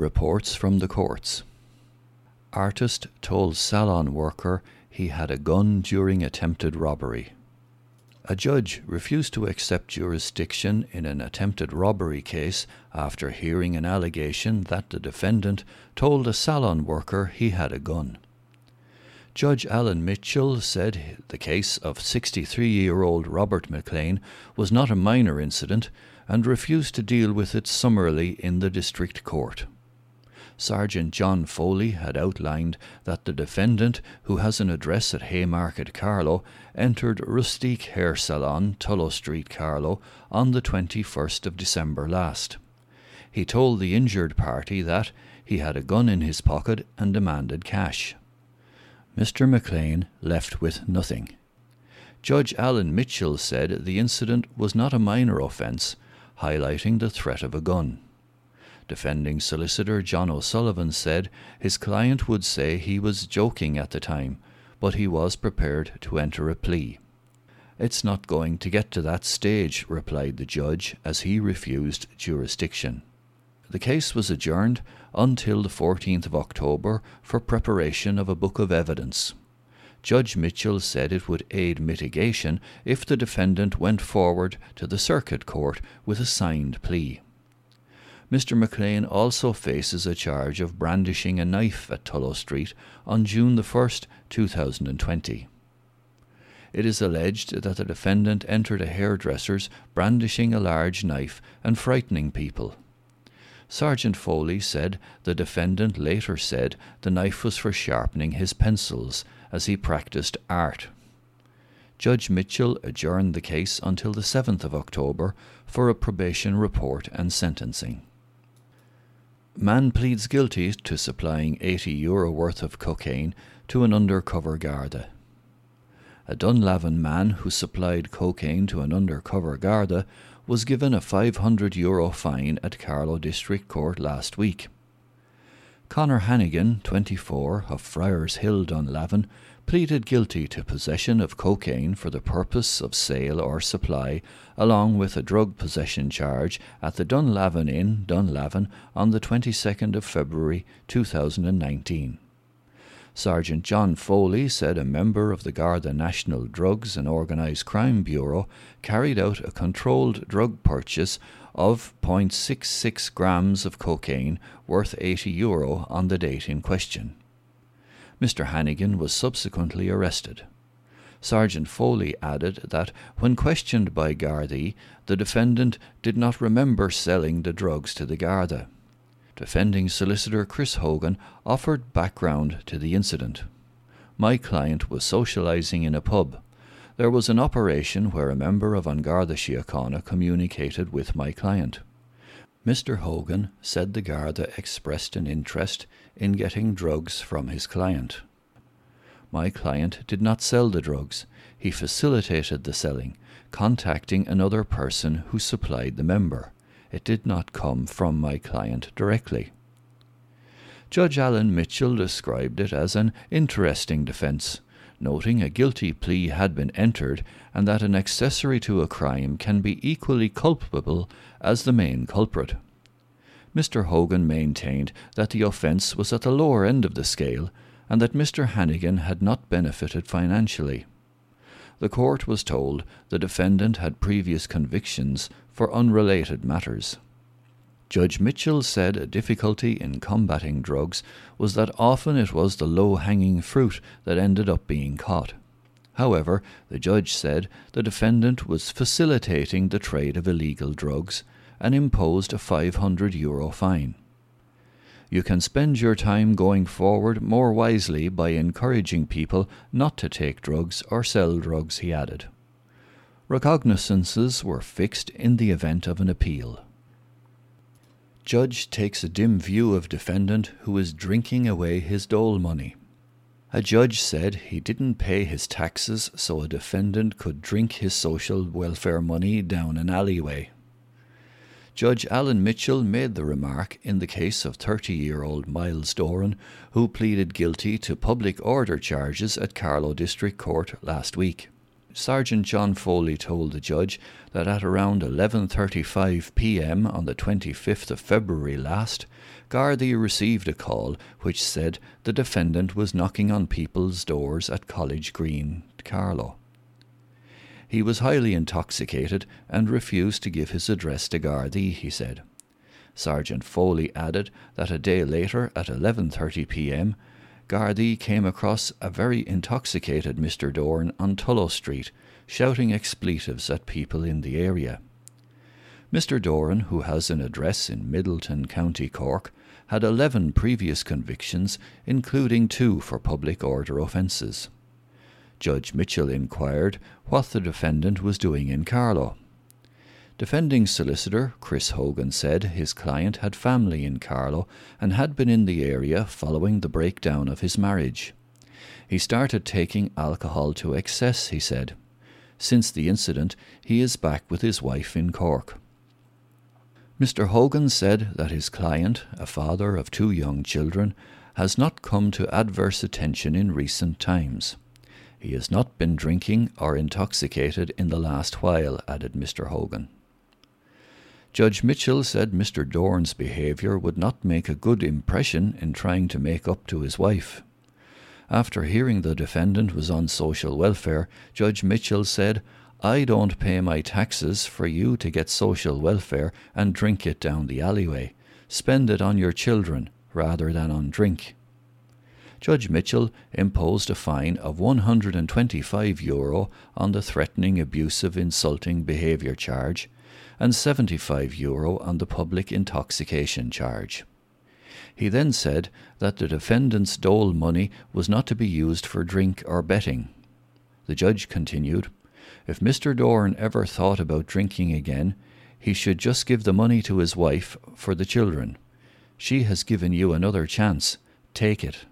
Reports from the courts. Artist told salon worker he had a gun during attempted robbery. A judge refused to accept jurisdiction in an attempted robbery case after hearing an allegation that the defendant told a salon worker he had a gun. Judge Alan Mitchell said the case of 63 year old Robert McLean was not a minor incident and refused to deal with it summarily in the district court. Sergeant John Foley had outlined that the defendant, who has an address at Haymarket, Carlow, entered Rustique Hair Salon, Tullow Street, Carlow, on the 21st of December last. He told the injured party that he had a gun in his pocket and demanded cash. Mr. McLean left with nothing. Judge Alan Mitchell said the incident was not a minor offence, highlighting the threat of a gun. Defending solicitor John O'Sullivan said his client would say he was joking at the time, but he was prepared to enter a plea. It's not going to get to that stage, replied the judge, as he refused jurisdiction. The case was adjourned until the 14th of October for preparation of a book of evidence. Judge Mitchell said it would aid mitigation if the defendant went forward to the circuit court with a signed plea. Mr. McLean also faces a charge of brandishing a knife at Tullow Street on June the 1st, 2020. It is alleged that the defendant entered a hairdresser's brandishing a large knife and frightening people. Sergeant Foley said the defendant later said the knife was for sharpening his pencils as he practiced art. Judge Mitchell adjourned the case until the 7th of October for a probation report and sentencing. Man pleads guilty to supplying 80 euro worth of cocaine to an undercover Garda. A Dunlavin man who supplied cocaine to an undercover Garda was given a 500 euro fine at Carlow District Court last week. Conor Hannigan, 24, of Friars Hill, Dunlavin, pleaded guilty to possession of cocaine for the purpose of sale or supply, along with a drug possession charge at the Dunlavin Inn, Dunlavin, on the 22nd of February 2019. Sergeant John Foley said a member of the Garda National Drugs and Organised Crime Bureau carried out a controlled drug purchase of 0.66 grams of cocaine worth 80 euro on the date in question. Mr. Hannigan was subsequently arrested. Sergeant Foley added that when questioned by Gardaí, the defendant did not remember selling the drugs to the Garda. Defending solicitor Chris Hogan offered background to the incident. My client was socializing in a pub. There was an operation where a member of An Garda Síochána communicated with my client. Mr. Hogan said the Garda expressed an interest in getting drugs from his client. My client did not sell the drugs, he facilitated the selling, contacting another person who supplied the member. It did not come from my client directly. Judge Alan Mitchell described it as an interesting defence, noting a guilty plea had been entered and that an accessory to a crime can be equally culpable as the main culprit. Mr. Hogan maintained that the offence was at the lower end of the scale and that Mr. Hannigan had not benefited financially. The court was told the defendant had previous convictions for unrelated matters. Judge Mitchell said a difficulty in combating drugs was that often it was the low hanging fruit that ended up being caught. However, the judge said the defendant was facilitating the trade of illegal drugs and imposed a 500 euro fine. You can spend your time going forward more wisely by encouraging people not to take drugs or sell drugs, he added. Recognizances were fixed in the event of an appeal. Judge takes a dim view of defendant who is drinking away his dole money. A judge said he didn't pay his taxes so a defendant could drink his social welfare money down an alleyway. Judge Alan Mitchell made the remark in the case of 30 year old Miles Doran, who pleaded guilty to public order charges at Carlow District Court last week. Sergeant John Foley told the judge that at around 11:35 p.m. on the 25th of February last, Gardaí received a call which said the defendant was knocking on people's doors at College Green, Carlow. He was highly intoxicated and refused to give his address to Gardaí, he said. Sergeant Foley added that a day later, at 11:30 p.m., Gardaí came across a very intoxicated Mr. Doran on Tullow Street, shouting expletives at people in the area. Mr. Doran, who has an address in Midleton, County Cork, had 11 previous convictions, including two for public order offences. Judge Mitchell inquired what the defendant was doing in Carlow. Defending solicitor Chris Hogan said his client had family in Carlow and had been in the area following the breakdown of his marriage. He started taking alcohol to excess, he said. Since the incident, he is back with his wife in Cork. Mr. Hogan said that his client, a father of two young children, has not come to adverse attention in recent times. He has not been drinking or intoxicated in the last while, added Mr. Hogan. Judge Mitchell said Mr. Doran's behaviour would not make a good impression in trying to make up to his wife. After hearing the defendant was on social welfare, Judge Mitchell said, I don't pay my taxes for you to get social welfare and drink it down the alleyway. Spend it on your children rather than on drink. Judge Mitchell imposed a fine of 125 euro on the threatening, abusive, insulting behaviour charge and 75 euro on the public intoxication charge. He then said that the defendant's dole money was not to be used for drink or betting. The judge continued, If Mr. Doran ever thought about drinking again, he should just give the money to his wife for the children. She has given you another chance. Take it.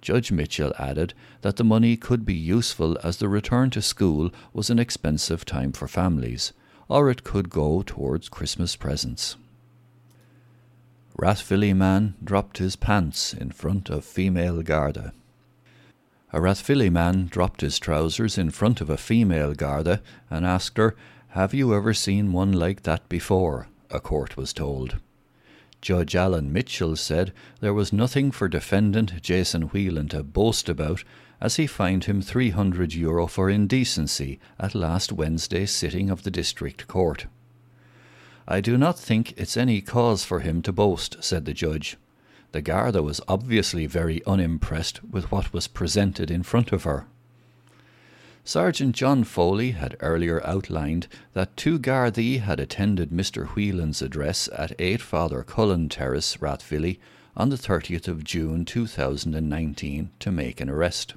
Judge Mitchell added that the money could be useful as the return to school was an expensive time for families, or it could go towards Christmas presents. Rathvilly man dropped his pants in front of female Garda. A Rathvilly man dropped his trousers in front of a female Garda and asked her, Have you ever seen one like that before? a court was told. Judge Alan Mitchell said there was nothing for defendant Jason Whelan to boast about as he fined him 300 euro for indecency at last Wednesday's sitting of the district court. I do not think it's any cause for him to boast, said the judge. The Garda was obviously very unimpressed with what was presented in front of her. Sergeant John Foley had earlier outlined that two Gardaí had attended Mr. Whelan's address at 8 Father Cullen Terrace, Rathvilly, on the 30th of June 2019 to make an arrest.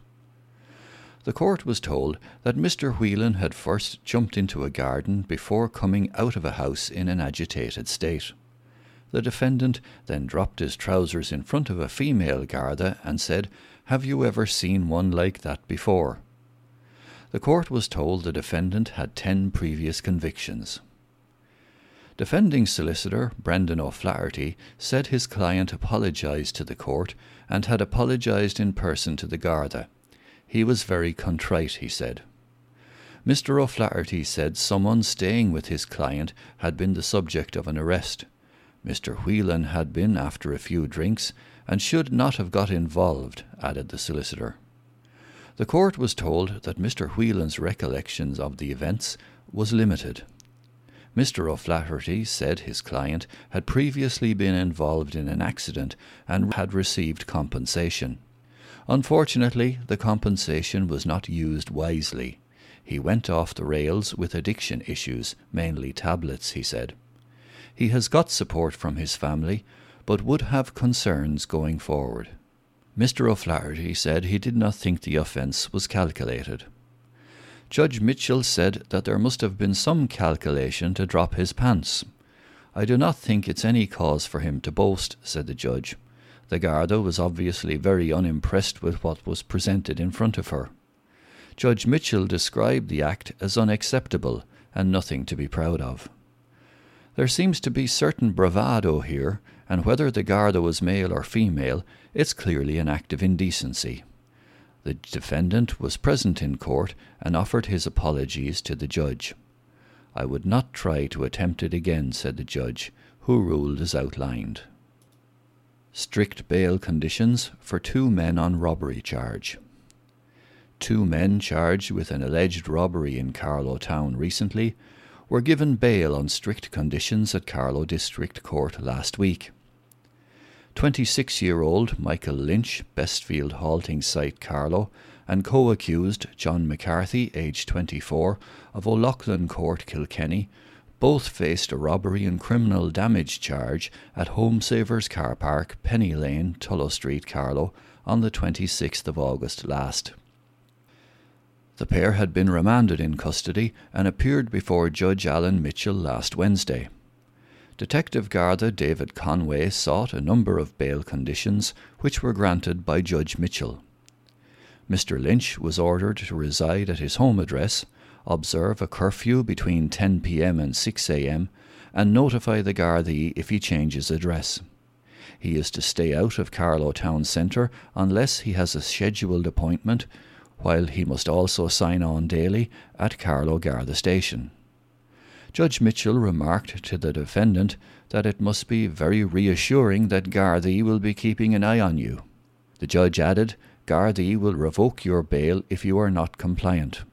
The court was told that Mr. Whelan had first jumped into a garden before coming out of a house in an agitated state. The defendant then dropped his trousers in front of a female Garda and said, Have you ever seen one like that before? The court was told the defendant had ten previous convictions. Defending solicitor Brendan O'Flaherty said his client apologised to the court and had apologised in person to the Garda. He was very contrite, he said. Mr. O'Flaherty said someone staying with his client had been the subject of an arrest. Mr. Whelan had been after a few drinks and should not have got involved, added the solicitor. The court was told that Mr. Whelan's recollections of the events was limited. Mr. O'Flaherty said his client had previously been involved in an accident and had received compensation. Unfortunately, the compensation was not used wisely. He went off the rails with addiction issues, mainly tablets, he said. He has got support from his family, but would have concerns going forward. Mr. O'Flaherty said he did not think the offence was calculated. Judge Mitchell said that there must have been some calculation to drop his pants. I do not think it's any cause for him to boast, said the judge. The Garda was obviously very unimpressed with what was presented in front of her. Judge Mitchell described the act as unacceptable and nothing to be proud of. There seems to be certain bravado here, and whether the Garda was male or female, it's clearly an act of indecency. The defendant was present in court and offered his apologies to the judge. I would not try to attempt it again, said the judge, who ruled as outlined. Strict bail conditions for two men on robbery charge. Two men charged with an alleged robbery in Carlow town recently were given bail on strict conditions at Carlow District Court last week. 26 year old Michael Lynch, Bestfield Halting Site, Carlow, and co accused John McCarthy, aged 24, of O'Loughlin Court, Kilkenny, both faced a robbery and criminal damage charge at Home Savers Car Park, Penny Lane, Tullow Street, Carlow, on the 26th of August last. The pair had been remanded in custody and appeared before Judge Alan Mitchell last Wednesday. Detective Garda David Conway sought a number of bail conditions which were granted by Judge Mitchell. Mr. Lynch was ordered to reside at his home address, observe a curfew between 10 p.m. and 6 a.m., and notify the Gardaí if he changes address. He is to stay out of Carlow Town Centre unless he has a scheduled appointment, while he must also sign on daily at Carlow Garda Station. Judge Mitchell remarked to the defendant that it must be very reassuring that Gardaí will be keeping an eye on you. The judge added, Gardaí will revoke your bail if you are not compliant.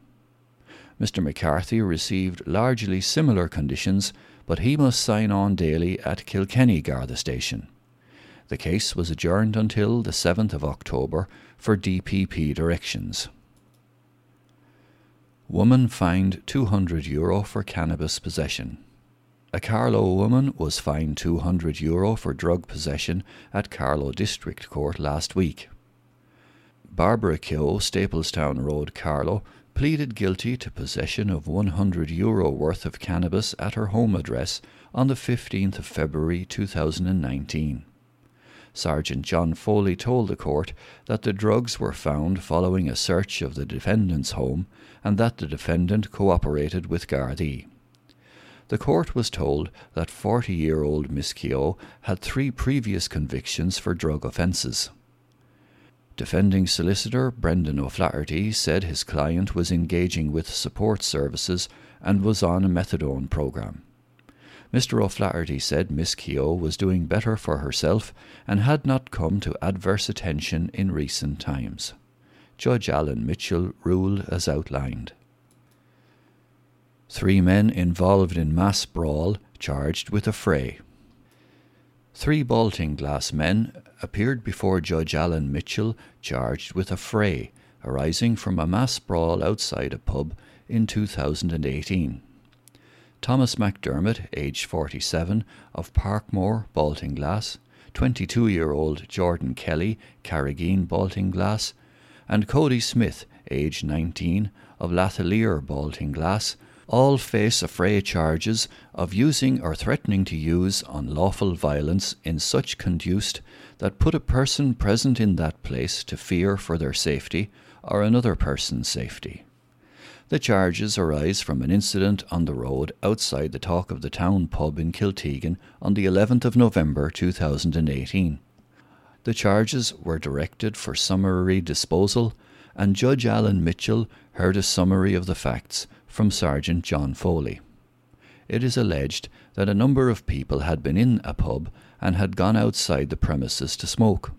Mr. McCarthy received largely similar conditions, but he must sign on daily at Kilkenny Garda Station. The case was adjourned until the 7th of October for DPP directions. Woman fined 200 euro for cannabis possession. A Carlow woman was fined 200 euro for drug possession at Carlow District Court last week. Barbara Keogh, Staplestown Road, Carlow, pleaded guilty to possession of 100 euro worth of cannabis at her home address on the 15th of February 2019. Sergeant John Foley told the court that the drugs were found following a search of the defendant's home and that the defendant cooperated with Gardaí. The court was told that 40 year old Miss Keogh had three previous convictions for drug offences. Defending solicitor Brendan O'Flaherty said his client was engaging with support services and was on a methadone program. Mr. O'Flaherty said Miss Keogh was doing better for herself and had not come to adverse attention in recent times. Judge Alan Mitchell ruled as outlined. Three men involved in mass brawl charged with affray. Three Baltinglass men appeared before Judge Alan Mitchell charged with affray arising from a mass brawl outside a pub in 2018. Thomas McDermott, aged 47, of Parkmore, Baltinglass, 22 year old Jordan Kelly, Carrigeen, Baltinglass, and Cody Smith, aged 19, of Lathaleere, Baltinglass, all face affray charges of using or threatening to use unlawful violence in such conduced that put a person present in that place to fear for their safety or another person's safety. The charges arise from an incident on the road outside the Talk of the Town pub in Kiltegan on the 11th of November 2018. The charges were directed for summary disposal, and Judge Alan Mitchell heard a summary of the facts from Sergeant John Foley. It is alleged that a number of people had been in a pub and had gone outside the premises to smoke.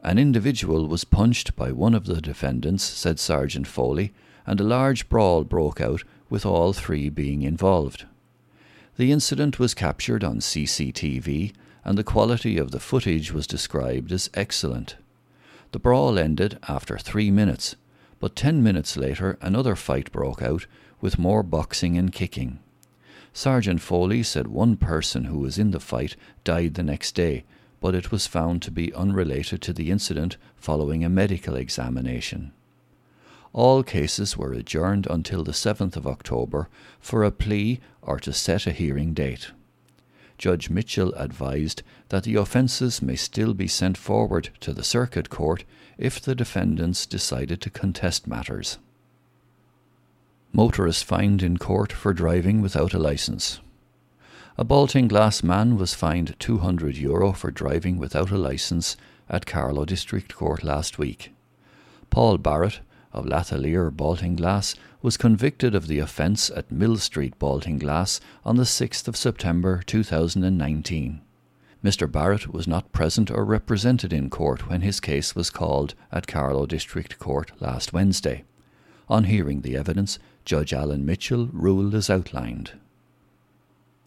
An individual was punched by one of the defendants, said Sergeant Foley, and a large brawl broke out with all three being involved. The incident was captured on CCTV and the quality of the footage was described as excellent. The brawl ended after three minutes, but ten minutes later another fight broke out with more boxing and kicking. Sergeant Foley said one person who was in the fight died the next day, but it was found to be unrelated to the incident following a medical examination. All cases were adjourned until the 7th of October for a plea or to set a hearing date. Judge Mitchell advised that the offences may still be sent forward to the Circuit Court if the defendants decided to contest matters. Motorist fined in court for driving without a licence. A Baltinglass man was fined 200 euro for driving without a licence at Carlow District Court last week. Paul Barrett of Lathaleere Baltinglass was convicted of the offence at Mill Street Baltinglass on the 6th of September 2019. Mr. Barrett was not present or represented in court when his case was called at Carlow District Court last Wednesday. On hearing the evidence, Judge Alan Mitchell ruled as outlined.